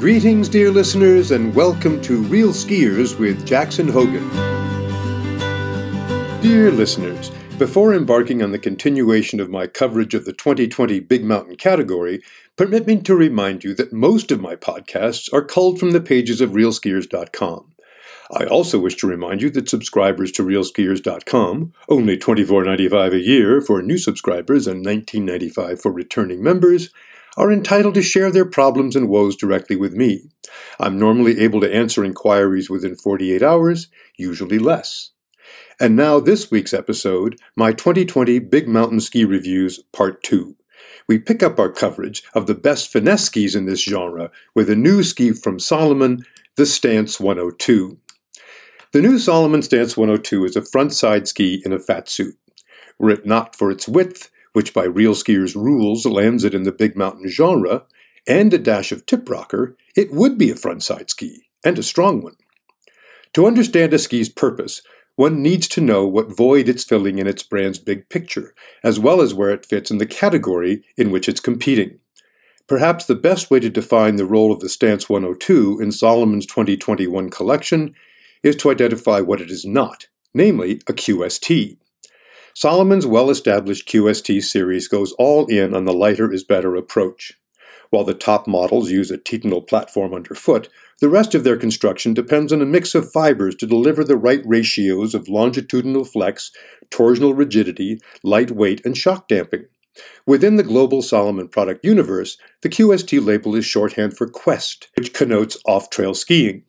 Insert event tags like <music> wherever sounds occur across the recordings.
Greetings, dear listeners, and welcome to Real Skiers with Jackson Hogen. Dear listeners, before embarking on the continuation of my coverage of the 2020 Big Mountain category, permit me to remind you that most of my podcasts are culled from the pages of realskiers.com. I also wish to remind you that subscribers to realskiers.com, only $24.95 a year for new subscribers and $19.95 for returning members, are entitled to share their problems and woes directly with me. I'm normally able to answer inquiries within 48 hours, usually less. And now, this week's episode my 2020 Big Mountain Ski Reviews, Part 2. We pick up our coverage of the best finesse skis in this genre with a new ski from Salomon, the Stance 102. The new Salomon Stance 102 is a front side ski in a fat suit. Were it not for its width, which by real skiers' rules lands it in the big mountain genre, and a dash of tip rocker, it would be a frontside ski, and a strong one. To understand a ski's purpose, one needs to know what void it's filling in its brand's big picture, as well as where it fits in the category in which it's competing. Perhaps the best way to define the role of the Stance 102 in Salomon's 2021 collection is to identify what it is not, namely a QST. Salomon's well established QST series goes all in on the lighter is better approach. While the top models use a titanal platform underfoot, the rest of their construction depends on a mix of fibers to deliver the right ratios of longitudinal flex, torsional rigidity, light weight, and shock damping. Within the global Salomon product universe, the QST label is shorthand for Quest, which connotes off trail skiing.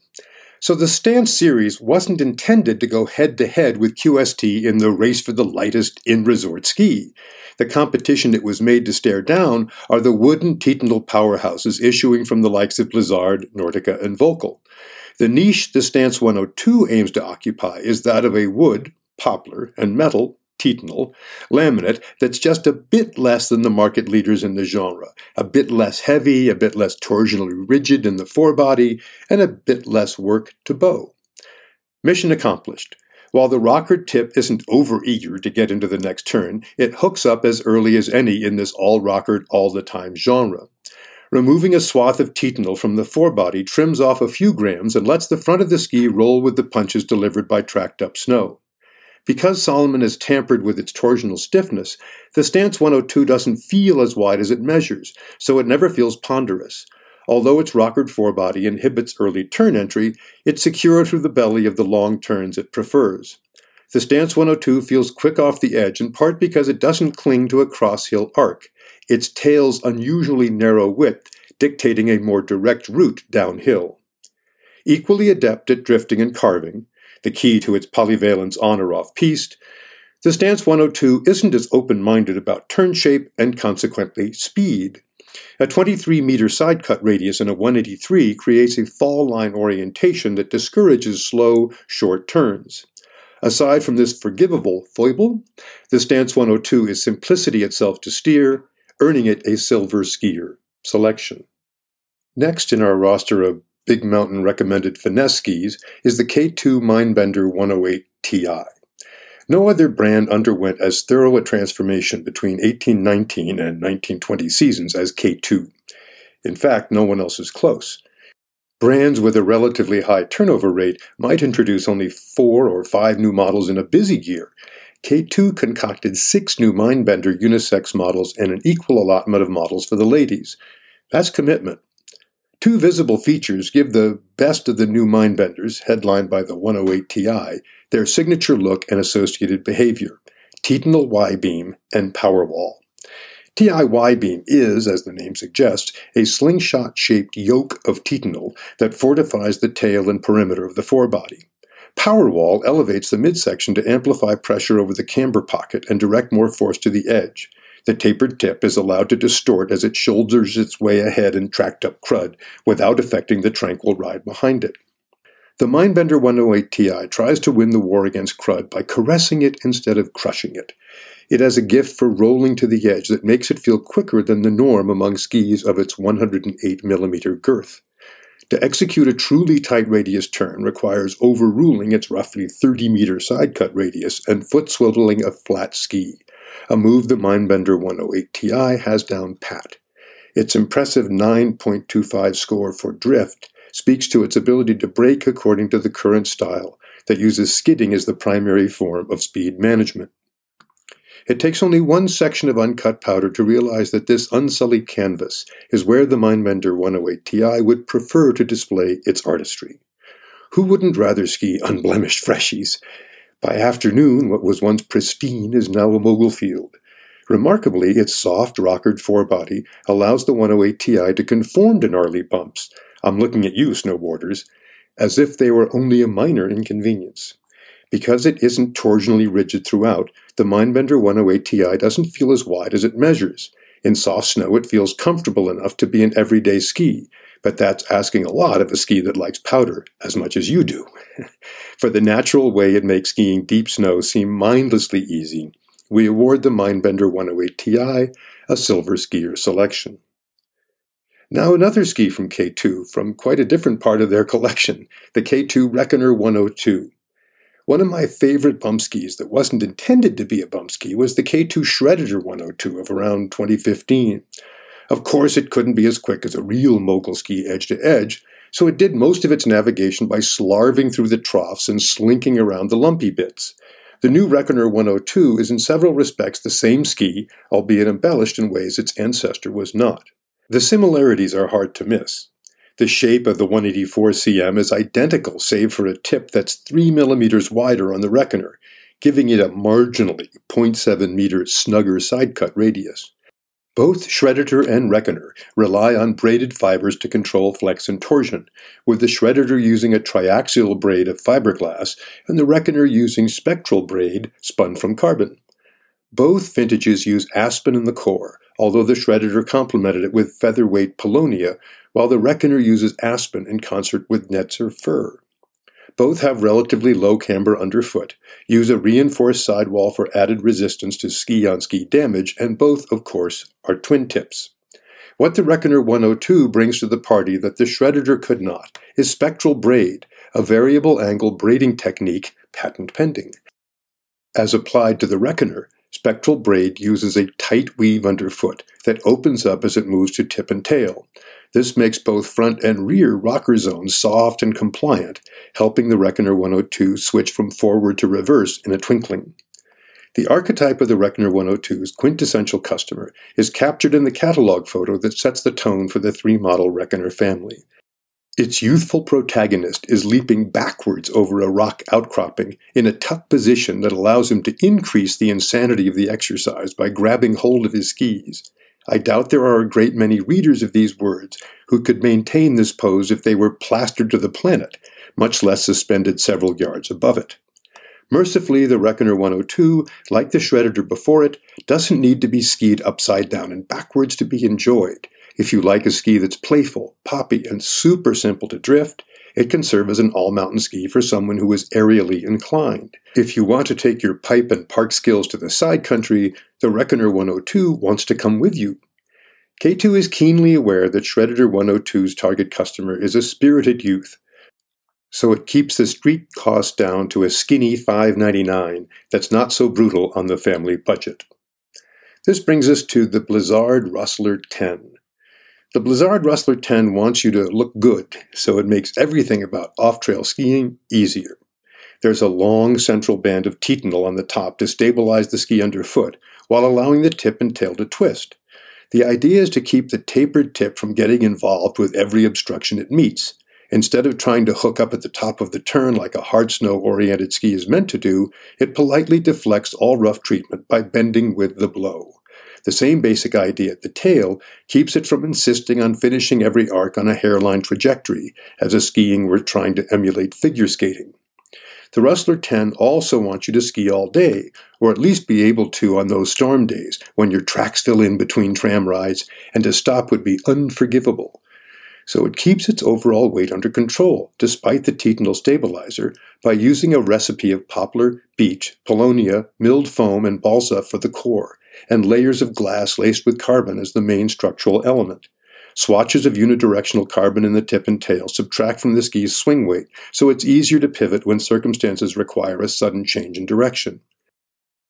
So the Stance series wasn't intended to go head to head with QST in the race for the lightest in resort ski. The competition it was made to stare down are the wooden titanal powerhouses issuing from the likes of Blizzard, Nordica, and Volkl. The niche the Stance 102 aims to occupy is that of a wood, poplar, and metal titanal laminate that's just a bit less than the market leaders in the genre, a bit less heavy, a bit less torsionally rigid in the forebody, and a bit less work to bow. Mission accomplished. While the rocker tip isn't over eager to get into the next turn, it hooks up as early as any in this all rockered all the time genre. Removing a swath of titanal from the forebody trims off a few grams and lets the front of the ski roll with the punches delivered by tracked up snow. Because Salomon has tampered with its torsional stiffness, the Stance 102 doesn't feel as wide as it measures, so it never feels ponderous. Although its rockered forebody inhibits early turn entry, it's secure through the belly of the long turns it prefers. The Stance 102 feels quick off the edge in part because it doesn't cling to a crosshill arc, its tail's unusually narrow width dictating a more direct route downhill. Equally adept at drifting and carving, the key to its polyvalence on or off piste, the Stance 102 isn't as open minded about turn shape and consequently speed. A 23 meter side cut radius in a 183 creates a fall line orientation that discourages slow, short turns. Aside from this forgivable foible, the Stance 102 is simplicity itself to steer, earning it a silver skier selection. Next in our roster of Big Mountain recommended finesse skis is the K2 Mindbender 108 Ti. No other brand underwent as thorough a transformation between 1819 and 1920 seasons as K2. In fact, no one else is close. Brands with a relatively high turnover rate might introduce only four or five new models in a busy year. K2 concocted six new Mindbender unisex models and an equal allotment of models for the ladies. That's commitment. Two visible features give the best of the new Mindbenders, headlined by the 108 Ti, their signature look and associated behavior Titanal Y beam and Powerwall. TI Y beam is, as the name suggests, a slingshot shaped yoke of titanal that fortifies the tail and perimeter of the forebody. Powerwall elevates the midsection to amplify pressure over the camber pocket and direct more force to the edge. The tapered tip is allowed to distort as it shoulders its way ahead in tracked up crud without affecting the tranquil ride behind it. The Mindbender 108 Ti tries to win the war against crud by caressing it instead of crushing it. It has a gift for rolling to the edge that makes it feel quicker than the norm among skis of its 108mm girth. To execute a truly tight radius turn requires overruling its roughly 30 meter side cut radius and foot swiveling a flat ski a move the Mindbender 108 Ti has down pat. Its impressive 9.25 score for drift speaks to its ability to brake according to the current style that uses skidding as the primary form of speed management. It takes only one section of uncut powder to realize that this unsullied canvas is where the Mindbender 108 Ti would prefer to display its artistry. Who wouldn't rather ski unblemished freshies? By afternoon, what was once pristine is now a mogul field. Remarkably, its soft, rockered forebody allows the 108 Ti to conform to gnarly bumps. I'm looking at you, snowboarders, as if they were only a minor inconvenience. Because it isn't torsionally rigid throughout, the Mindbender 108 Ti doesn't feel as wide as it measures. In soft snow, it feels comfortable enough to be an everyday ski, but that's asking a lot of a ski that likes powder as much as you do. <laughs> For the natural way it makes skiing deep snow seem mindlessly easy, we award the Mindbender 108 Ti a Silver Skier selection. Now another ski from K2, from quite a different part of their <laughs> collection, the K2 Reckoner 102. One of my favorite bump skis that wasn't intended to be a bump ski was the K2 Shredditor 102 of around 2015. Of course, it couldn't be as quick as a real mogul ski edge to edge, so it did most of its navigation by slarving through the troughs and slinking around the lumpy bits. The new Reckoner 102 is in several respects the same ski, albeit embellished in ways its ancestor was not. The similarities are hard to miss. The shape of the 184 cm is identical, save for a tip that's 3 millimeters wider on the Reckoner, giving it a marginally 0.7 meter snugger side cut radius. Both Shredditor and Reckoner rely on braided fibers to control flex and torsion, with the Shredditor using a triaxial braid of fiberglass and the Reckoner using spectral braid spun from carbon. Both vintages use aspen in the core, although the Shredditor complemented it with featherweight paulownia, while the Reckoner uses aspen in concert with Netzer fir. Both have relatively low camber underfoot, use a reinforced sidewall for added resistance to ski on ski damage, and both, of course, are twin tips. What the Reckoner 102 brings to the party that the Shredditor could not is spectral braid, a variable angle braiding technique, patent pending. As applied to the Reckoner, spectral braid uses a tight weave underfoot that opens up as it moves to tip and tail. This makes both front and rear rocker zones soft and compliant, helping the Reckoner 102 switch from forward to reverse in a twinkling. The archetype of the Reckoner 102's quintessential customer is captured in the catalog photo that sets the tone for the three model Reckoner family. Its youthful protagonist is leaping backwards over a rock outcropping in a tuck position that allows him to increase the insanity of the exercise by grabbing hold of his skis. I doubt there are a great many readers of these words who could maintain this pose if they were plastered to the planet, much less suspended several yards above it. Mercifully, the Reckoner 102, like the Shredditor before it, doesn't need to be skied upside down and backwards to be enjoyed. If you like a ski that's playful, poppy, and super simple to drift, it can serve as an all mountain ski for someone who is aerially inclined. If you want to take your pipe and park skills to the side country, the Reckoner 102 wants to come with you. K2 is keenly aware that Shredditor 102's target customer is a spirited youth, so it keeps the street cost down to a skinny $5.99 that's not so brutal on the family budget. This brings us to the Blizzard Rustler 10. The Blizzard Rustler 10 wants you to look good, so it makes everything about off trail skiing easier. There's a long central band of titanal on the top to stabilize the ski underfoot while allowing the tip and tail to twist. The idea is to keep the tapered tip from getting involved with every obstruction it meets. Instead of trying to hook up at the top of the turn like a hard snow oriented ski is meant to do, it politely deflects all rough treatment by bending with the blow. The same basic idea at the tail keeps it from insisting on finishing every arc on a hairline trajectory, as a skiing were trying to emulate figure skating. The Rustler 10 also wants you to ski all day, or at least be able to on those storm days when your tracks fill in between tram rides, and to stop would be unforgivable. So it keeps its overall weight under control, despite the titanal stabilizer, by using a recipe of poplar, beech, paulownia, milled foam, and balsa for the core, and layers of glass laced with carbon as the main structural element. Swatches of unidirectional carbon in the tip and tail subtract from the ski's swing weight, so it's easier to pivot when circumstances require a sudden change in direction.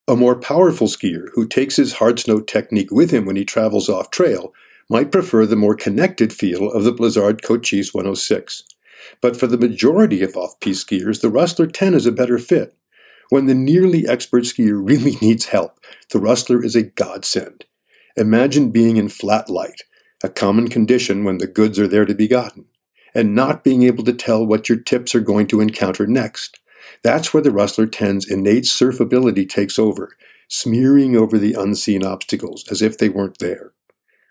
A more powerful skier who takes his hard snow technique with him when he travels off trail might prefer the more connected feel of the Blizzard Cochise 106. But for the majority of off piste skiers, the Rustler 10 is a better fit. When the nearly expert skier really <laughs> needs help, the Rustler is a godsend. Imagine being in flat light, a common condition when the goods are there to be gotten, and not being able to tell what your tips are going to encounter next. That's where the Rustler 10's innate surfability takes over, smearing over the unseen obstacles as if they weren't there.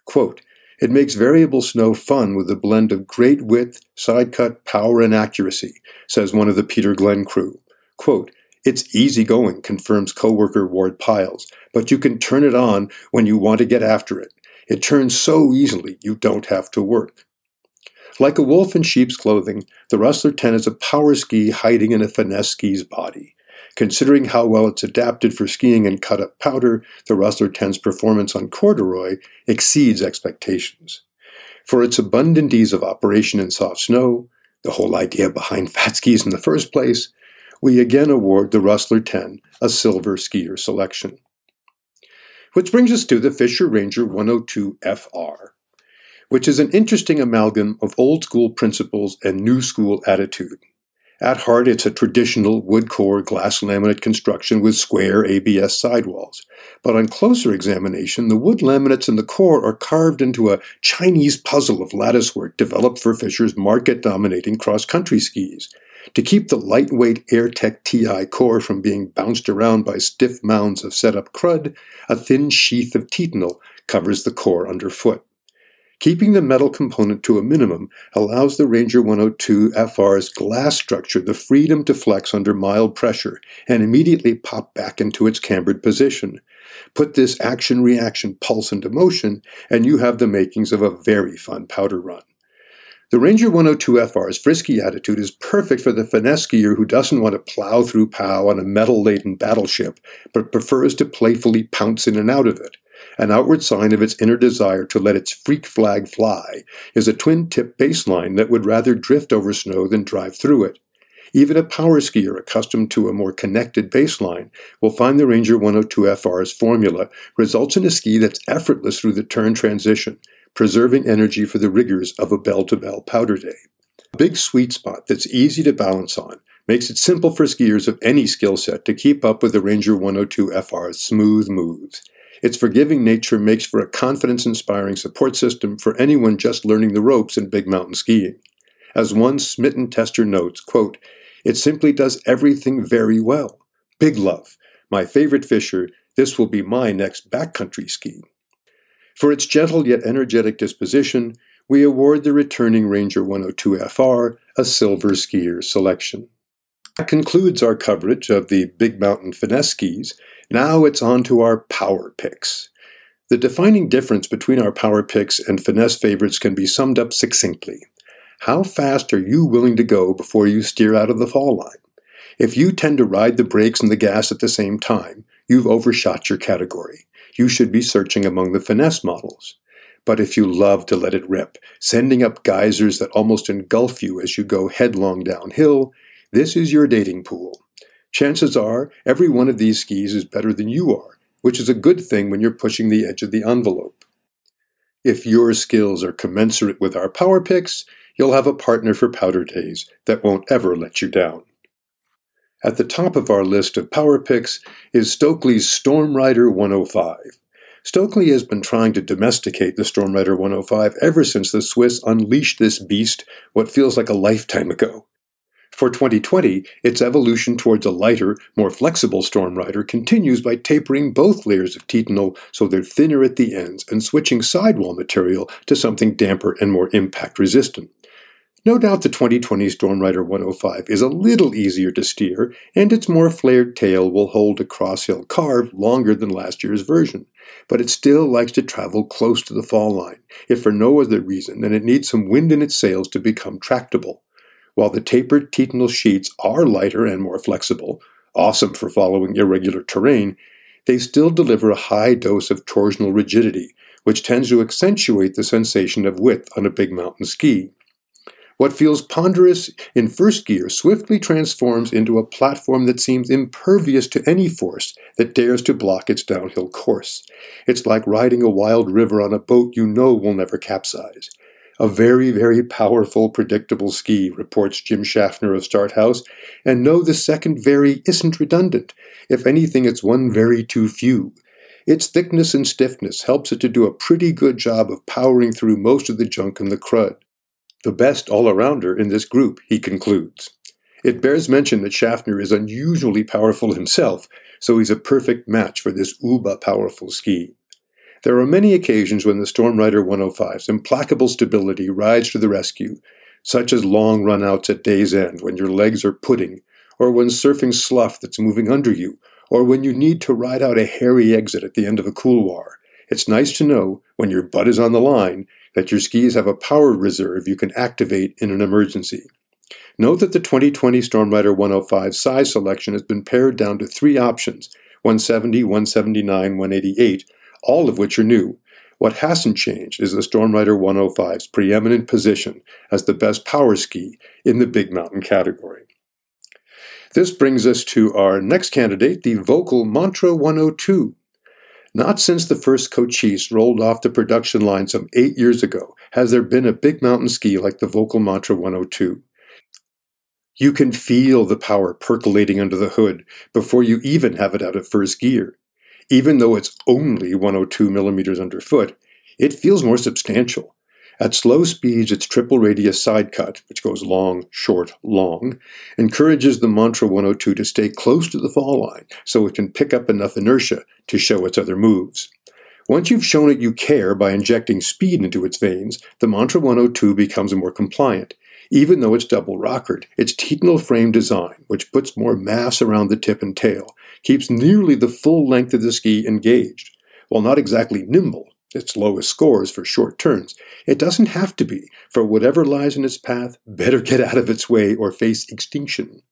Quote, it makes variable snow fun with a blend of great width, side cut, power, and accuracy, says one of the Peter Glenn crew. Quote, it's easy going, confirms coworker Ward Piles, but you can turn it on when you want to get after it. It turns so easily you don't have to work. Like a wolf in sheep's clothing, the Rustler 10 is a power ski hiding in a finesse ski's body. Considering how well it's adapted for skiing in cut up powder, the Rustler 10's performance on corduroy exceeds expectations. For its abundant ease of operation in soft snow, the whole idea behind fat skis in the first place, we again award the Rustler 10 a silver skier selection. Which brings us to the Fischer Ranger 102 FR which is an interesting amalgam of old school principles and new school attitude. At heart, it's a traditional wood core glass laminate construction with square ABS sidewalls. But on closer examination, the wood laminates in the core are carved into a Chinese puzzle of latticework developed for Fischer's market dominating cross country skis. To keep the lightweight AirTech TI core from being bounced around by stiff mounds of set up crud, a thin sheath of titanal covers the core underfoot. Keeping the metal component to a minimum allows the Ranger 102 FR's glass structure the freedom to flex under mild pressure and immediately pop back into its cambered position. Put this action reaction pulse into motion, and you have the makings of a very fun powder run. The Ranger 102 FR's frisky attitude is perfect for the finesse skier who doesn't want to plow through POW on a metal laden battleship, but prefers to playfully pounce in and out of it. An outward sign of its inner desire to let its freak flag fly is a twin tip baseline that would rather drift over snow than drive through it. Even a power skier accustomed to a more connected baseline will find the Ranger 102 FR's formula results in a ski that's effortless through the turn transition, preserving energy for the rigors of a bell to bell powder day. A big sweet spot that's easy to balance on makes it simple for skiers of any skill set to keep up with the Ranger 102 FR's smooth moves. Its forgiving nature makes for a confidence inspiring support system for anyone just learning the ropes in big mountain skiing. As one smitten tester notes, quote, it simply does everything very well. Big love. My favorite Fischer, this will be my next backcountry ski. For its gentle yet energetic disposition, we award the returning Ranger 102 FR a silver skier selection. That concludes our coverage of the Big Mountain Finesse skis. Now it's on to our power picks. The defining difference between our power picks and finesse favorites can be summed up succinctly. How fast are you willing to go before you steer out of the fall line? If you tend to ride the brakes and the gas at the same time, you've overshot your category. You should be searching among the finesse models. But if you love to let it rip, sending up geysers that almost engulf you as you go headlong downhill, this is your dating pool. Chances are every one of these skis is better than you are, which is a good thing when you're pushing the edge of the envelope. If your skills are commensurate with our power picks, you'll have a partner for powder days that won't ever let you down. At the top of our list of power picks is Stöckli's Storm Rider 105. Stöckli has been trying to domesticate the Storm Rider 105 ever since the Swiss unleashed this beast what feels like a lifetime ago. For 2020, its evolution towards a lighter, more flexible Storm Rider continues by tapering both layers of titanal so they're thinner at the ends and switching sidewall material to something damper and more impact resistant. No doubt the 2020 Storm Rider 105 is a little easier to steer, and its more flared tail will hold a crosshill carve longer than last year's version, but it still likes to travel close to the fall line, if for no other reason than it needs some wind in its sails to become tractable. While the tapered titanal sheets are lighter and more flexible, awesome for following irregular terrain, they still deliver a high dose of torsional rigidity, which tends to accentuate the sensation of width on a big mountain ski. What feels ponderous in first gear swiftly transforms into a platform that seems impervious to any force that dares to block its downhill course. It's like riding a wild river on a boat you know will never capsize. A very, very powerful, predictable ski, reports Jim Schaffner of Start Haus, and no, the second very isn't redundant. If anything, it's one very too few. Its thickness and stiffness helps it to do a pretty good job of powering through most of the junk and the crud the best all-arounder in this group, he concludes. It bears mention that Schaffner is unusually powerful himself, so he's a perfect match for this uber powerful ski. There are many occasions when the Storm Rider 105's implacable stability rides to the rescue, such as long runouts at day's end when your legs are pudding, or when surfing slough that's moving under you, or when you need to ride out a hairy exit at the end of a couloir. It's nice to know, when your butt is on the line, that your skis have a power reserve you can activate in an emergency. Note that the 2020 Stormrider 105 size selection has been pared down to three options 170, 179, 188, all of which are new. What hasn't changed is the Stormrider 105's preeminent position as the best power ski in the big mountain category. This brings us to our next candidate, the Völkl Mantra 102. Not since the first Cochise rolled off the production line some eight years ago has there been a big mountain ski like the Völkl Mantra 102. You can feel the power percolating under the hood before you even have it out of first gear. Even though it's only 102 millimeters underfoot, it feels more substantial. At slow speeds, its triple radius side cut, which goes long, short, long, encourages the Mantra 102 to stay close to the fall line so it can pick up enough inertia to show its other moves. Once you've shown it you care by injecting speed into its veins, the Mantra 102 becomes more compliant. Even though it's double rockered, its Titanal frame design, which puts more mass around the tip and tail, keeps nearly the full length of the ski engaged. While not exactly nimble, its lowest scores for short turns. It doesn't have to be, for whatever lies in its path, better get out of its way or face extinction.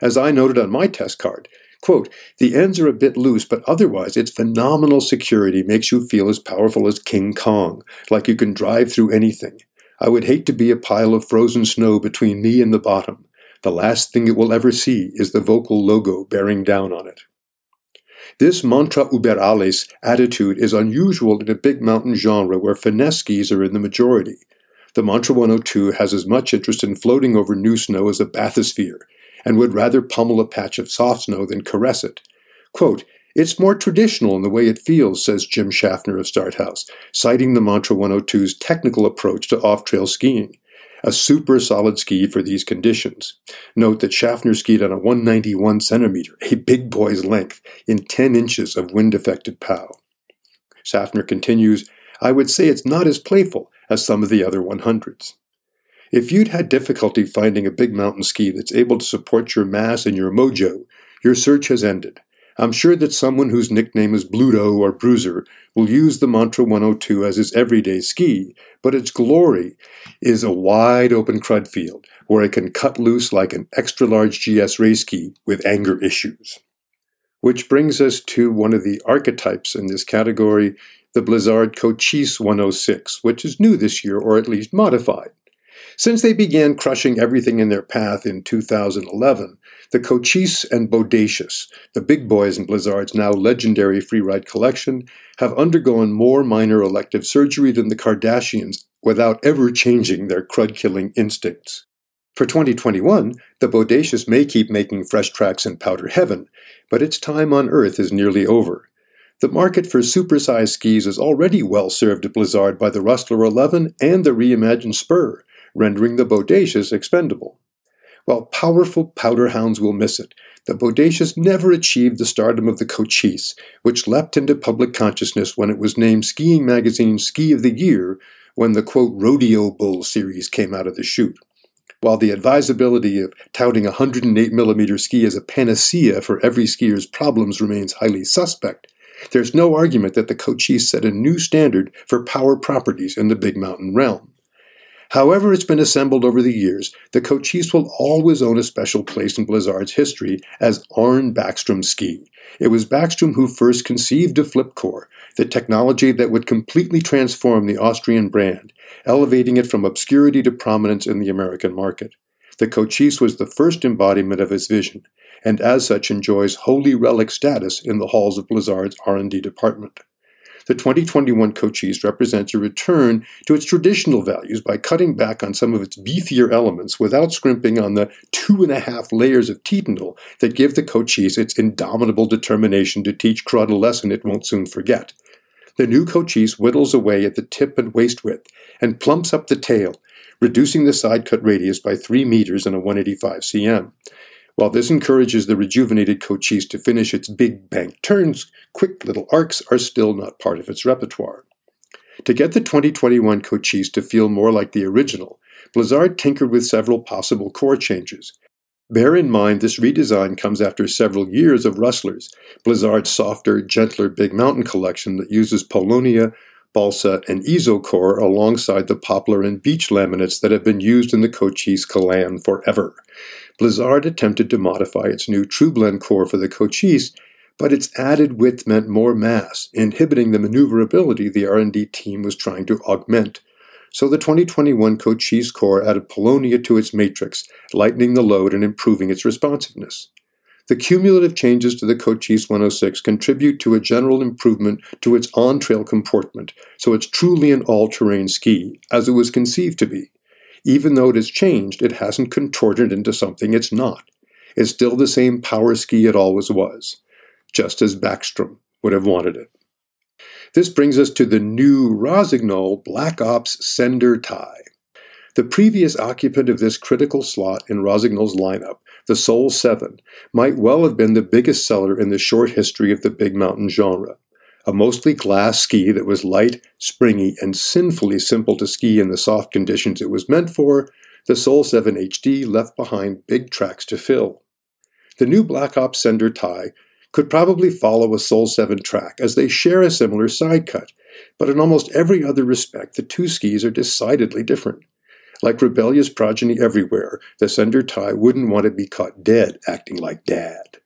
As I noted on my test card, quote, the ends are a bit loose, but otherwise its phenomenal security makes you feel as powerful as King Kong, like you can drive through anything. I would hate to be a pile of frozen snow between me and the bottom. The last thing it will ever see is the Völkl logo bearing down on it. This mantra über alles attitude is unusual in a big mountain genre where finesse skis are in the majority. The Mantra 102 has as much interest in floating over new snow as a bathysphere, and would rather pummel a patch of soft snow than caress it. Quote, it's more traditional in the way it feels, says Jim Schaffner of Start Haus, citing the Mantra 102's technical approach to off trail skiing a super solid ski for these conditions. Note that Schaffner skied on a 191 centimeter, a big boy's length, in 10 inches of wind affected POW. Schaffner continues, I would say it's not as playful as some of the other 100s. If you'd had difficulty finding a big mountain ski that's able to support your mass and your mojo, your search has ended. I'm sure that someone whose nickname is Bluto or Bruiser will use the Mantra 102 as his everyday ski, but its glory is a wide open crud field where it can cut loose like an extra large GS race ski with anger issues. Which brings us to one of the archetypes in this category, the Blizzard Cochise 106, which is new this year or at least modified. Since they began crushing everything in their path in 2011, the Cochise and Bodacious, the big boys in Blizzard's now legendary freeride collection, have undergone more minor elective surgery than the Kardashians without ever changing their crud killing instincts. For 2021, the Bodacious may keep making fresh tracks in Powder Heaven, but its time on Earth is nearly over. The market for supersized skis is already well served at Blizzard by the Rustler 11 and the reimagined Spur, rendering the Bodacious expendable. While powerful powder hounds will miss it, the Bodacious never achieved the stardom of the Cochise, which leapt into public consciousness when it was named Skiing Magazine's Ski of the Year when the quote Rodeo Bull series came out of the chute. While the advisability of touting a 108 millimeter ski as a panacea for every skier's problems remains highly suspect, there's no argument that the Cochise set a new standard for power properties in the big mountain realm. However, it's been assembled over the years, the Cochise will always own a special place in Blizzard's history as Arne Backstrom Ski. It was Backstrom who first conceived of Flipcore, the technology that would completely transform the Austrian brand, elevating it from obscurity to prominence in the American market. The Cochise was the first embodiment of his vision, and as such enjoys holy relic status in the halls of Blizzard's R&D department the 2021 Cochise represents a return to its traditional values by cutting back on some of its beefier elements without scrimping on the two and a half layers of titanal that give the Cochise its indomitable determination to teach Crud a lesson it won't soon forget. The new Cochise whittles away at the tip and waist width and plumps up the tail, reducing the side cut radius by 3 meters in a 185 cm. While this encourages the rejuvenated Cochise to finish its big bank turns, quick little arcs are still not part of its repertoire. To get the 2021 Cochise to feel more like the original, Blizzard tinkered with several possible core changes. Bear in mind this redesign comes after several years of Rustlers, Blizzard's softer, gentler Big Mountain collection that uses Paulownia, balsa, and Isocore alongside the poplar and beech laminates that have been used in the Cochise Kalan forever. Blizzard attempted to modify its new TrueBlend core for the Cochise, but its added width meant more mass, inhibiting the maneuverability the R&D team was trying to augment. So the 2021 Cochise core added Paulownia to its matrix, lightening the load and improving its responsiveness. The cumulative changes to the Cochise 106 contribute to a general improvement to its on-trail comportment, so it's truly an all-terrain ski, as it was conceived to be. Even though it has changed, it hasn't contorted into something it's not. It's still the same power ski it always was, just as Backstrom would have wanted it. This brings us to the new Rossignol Black Ops Sender Ti. The previous occupant of this critical slot in Rossignol's lineup, the Soul 7, might well have been the biggest seller in the short history of the big mountain genre a mostly glass ski that was light, springy, and sinfully simple to ski in the soft conditions it was meant for, the Soul 7 HD left behind big tracks to fill. The new Black Ops Sender Ti could probably follow a Soul 7 track as they share a similar side cut, but in almost every other respect, the two skis are decidedly different. Like rebellious progeny everywhere, the Sender Ti wouldn't want to be caught dead acting like dad.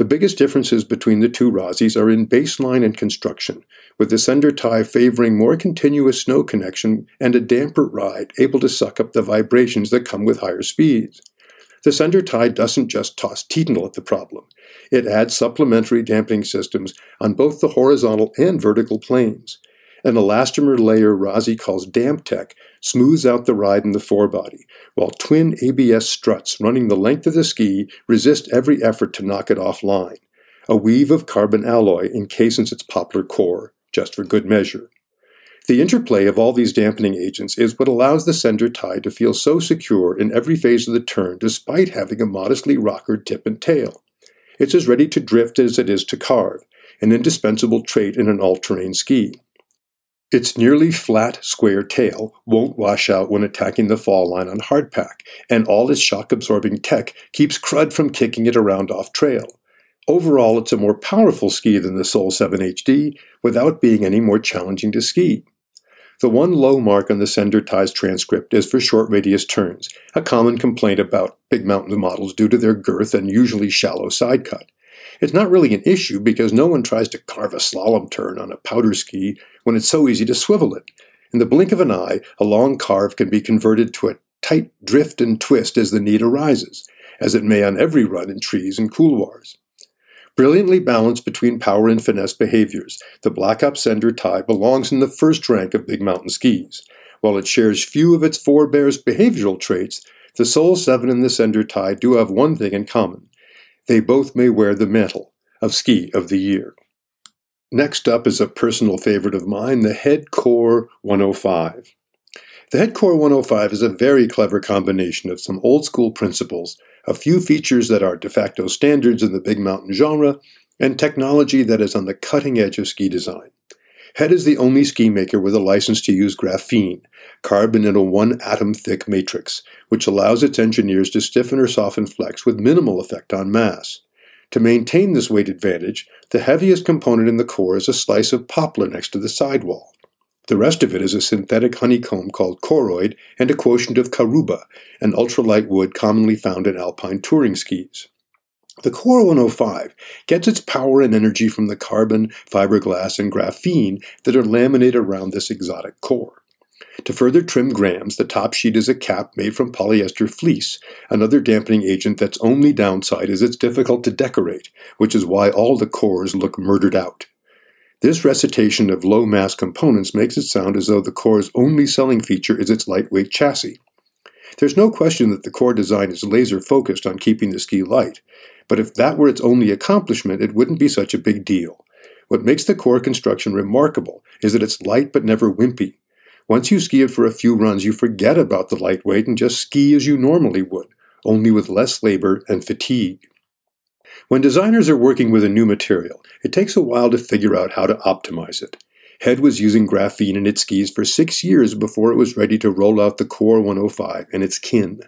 The biggest differences between the two Rossis are in baseline and construction, with the sender Ti favoring more continuous snow connection and a damper ride able to suck up the vibrations that come with higher speeds. The sender Ti doesn't just toss titanal at the problem. It adds supplementary damping systems on both the horizontal and vertical planes. An elastomer layer Rossi calls DampTech smooths out the ride in the forebody, while twin ABS struts running the length of the ski resist every effort to knock it offline. A weave of carbon alloy encases its poplar core, just for good measure. The interplay of all these dampening agents is what allows the sender Ti to feel so secure in every phase of the turn despite having a modestly rockered tip and tail. It's as ready to drift as it is to carve, an indispensable trait in an all-terrain ski. Its nearly flat, square tail won't wash out when attacking the fall line on hardpack, and all its shock absorbing tech keeps crud from kicking it around off trail. Overall, it's a more powerful ski than the Soul 7 HD without being any more challenging to ski. The one low mark on the Sender Ti's transcript is for short radius turns, a common complaint about big mountain models due to their girth and usually shallow side cut. It's not really an issue because no one tries to carve a slalom turn on a powder ski when it's so easy to swivel it. In the blink of an eye, a long carve can be converted to a tight drift and twist as the need arises, as it may on every run in trees and couloirs. Brilliantly balanced between power and finesse behaviors, the Black Ops Sender Ti belongs in the first rank of big mountain skis. While it shares few of its forebears' behavioral traits, the Soul 7 and the Sender Ti do have one thing in common they both may wear the mantle of Ski of the Year. Next up is a personal favorite of mine, the Head Kore 105. The Head Kore 105 is a very clever combination of some old school principles, a few features that are de facto standards in the big mountain genre, and technology that is on the cutting edge of ski design. Head is the only ski maker with a license to use graphene, carbon in a one atom thick matrix, which allows its engineers to stiffen or soften flex with minimal effect on mass. To maintain this weight advantage, the heaviest component in the core is a slice of poplar next to the sidewall. The rest of it is a synthetic honeycomb called Koroyd and a quotient of Karuba, an ultralight wood commonly found in alpine touring skis. The Kore 105 gets its power and energy from the carbon, fiberglass, and graphene that are laminated around this exotic core. To further trim grams, the top sheet is a cap made from polyester fleece, another dampening agent that's only downside is it's difficult to decorate, which is why all the Kores look murdered out. This recitation of low mass components makes it sound as though the Kore's only selling feature is its lightweight chassis. There's no question that the core design is laser focused on keeping the ski light, but if that were its only accomplishment, it wouldn't be such a big deal. What makes the core construction remarkable is that it's light but never wimpy. Once you ski it for a few runs, you forget about the lightweight and just ski as you normally would, only with less labor and fatigue. When designers are working with a new material, it takes a while to figure out how to optimize it. Head was using graphene in its skis for six years before it was ready to roll out the Kore 105 and its kin.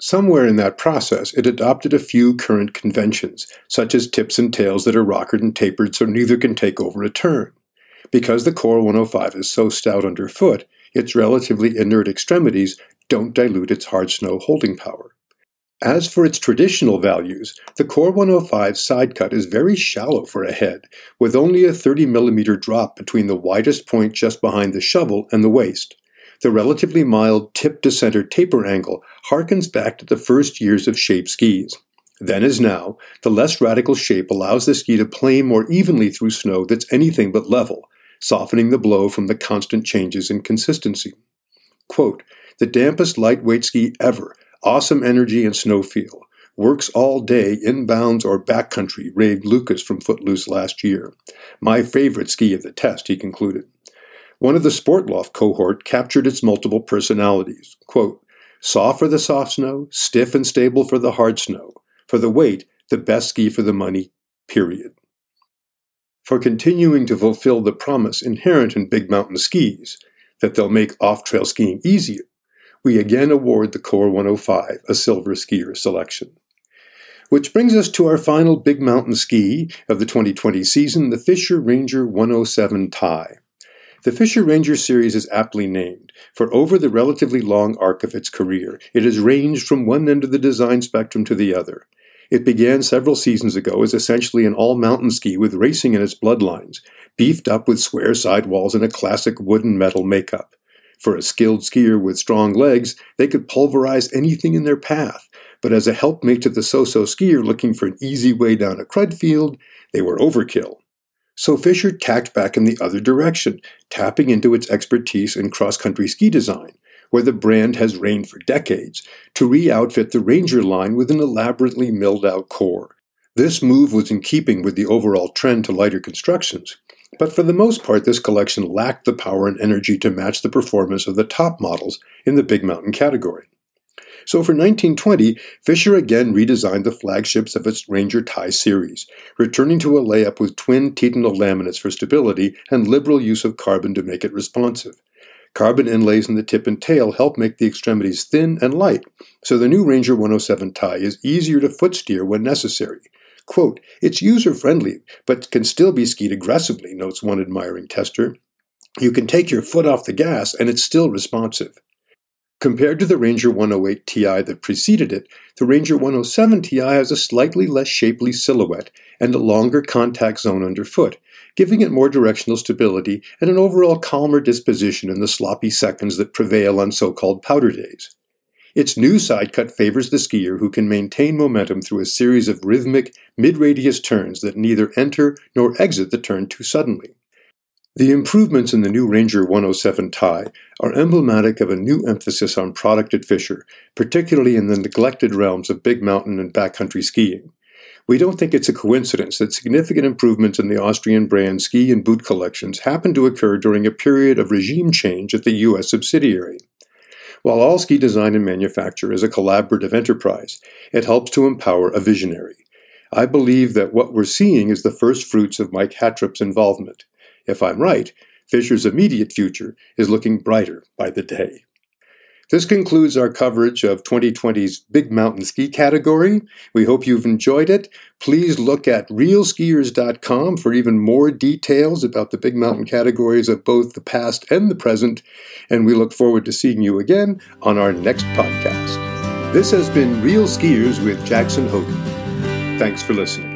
Somewhere in that process, it adopted a few current conventions, such as tips and tails that are rockered and tapered so neither can take over a turn. Because the Kore 105 is so stout underfoot, its relatively inert extremities don't dilute its hard snow holding power. As for its traditional values, the Kore 105 side cut is very shallow for a head, with only a 30 millimeter drop between the widest point just behind the shovel and the waist. The relatively mild tip to center taper angle harkens back to the first years of shape skis. Then as now, the less radical shape allows the ski to plane more evenly through snow that's anything but level, softening the blow from the constant changes in consistency. Quote, the dampest lightweight ski ever, awesome energy and snow feel. Works all day, inbounds or backcountry, raved Lucas from Footloose last year. My favorite ski of the test, he concluded. One of the Sportloft cohort captured its multiple personalities. Quote, soft for the soft snow, stiff and stable for the hard snow. For the weight, the best ski for the money, period. For continuing to fulfill the promise inherent in big mountain skis, that they'll make off trail skiing easier, we again award the Kore 105 a silver skier selection. Which brings us to our final big mountain ski of the 2020 season, the Fischer Ranger 107 Ti. The Fischer Ranger series is aptly named, for over the relatively long arc of its career, it has ranged from one end of the design spectrum to the other. It began several seasons ago as essentially an all mountain ski with racing in its bloodlines, beefed up with square sidewalls and a classic wooden metal makeup. For a skilled skier with strong legs, they could pulverize anything in their path, but as a helpmate to the so so skier looking for an easy way down a crud field, they were overkill. So Fischer tacked back in the other direction, tapping into its expertise in cross country ski design, where the brand has reigned for decades, to re outfit the Ranger line with an elaborately milled out core. This move was in keeping with the overall trend to lighter constructions, but for the most part, this collection lacked the power and energy to match the performance of the top models in the big mountain category. So for 1920, Fischer again redesigned the flagships of its Ranger Ti series, returning to a layup with twin titanal laminates for stability and liberal use of carbon to make it responsive. Carbon inlays in the tip and tail help make the extremities thin and light, so the new Ranger 107 Ti is easier to foot steer when necessary. Quote, it's user friendly, but can still be skied aggressively, notes one admiring tester. You can take your foot off the gas and it's still responsive. Compared to the Ranger 108 Ti that preceded it, the Ranger 107 Ti has a slightly less shapely silhouette and a longer contact zone underfoot, giving it more directional stability and an overall calmer disposition in the sloppy seconds that prevail on so called powder days. Its new side cut favors the skier who can maintain momentum through a series of rhythmic, mid radius turns that neither enter nor exit the turn too suddenly. The improvements in the new Ranger 107 Ti are emblematic of a new emphasis on product at Fischer, particularly in the neglected realms of big mountain and backcountry skiing. We don't think it's a coincidence that significant improvements in the Austrian brand ski and boot collections happened to occur during a period of regime change at the U.S. subsidiary. While all ski design and manufacture is a collaborative enterprise, it helps to empower a visionary. I believe that what we're seeing is the first fruits of Mike Hattrup's involvement. If I'm right, Fischer's immediate future is looking brighter by the day. This concludes our coverage of 2020's Big Mountain Ski category. We hope you've enjoyed it. Please look at realskiers.com for even more details about the Big Mountain categories of both the past and the present, and we look forward to seeing you again on our next podcast. This has been Real Skiers with Jackson Hogen. Thanks for listening.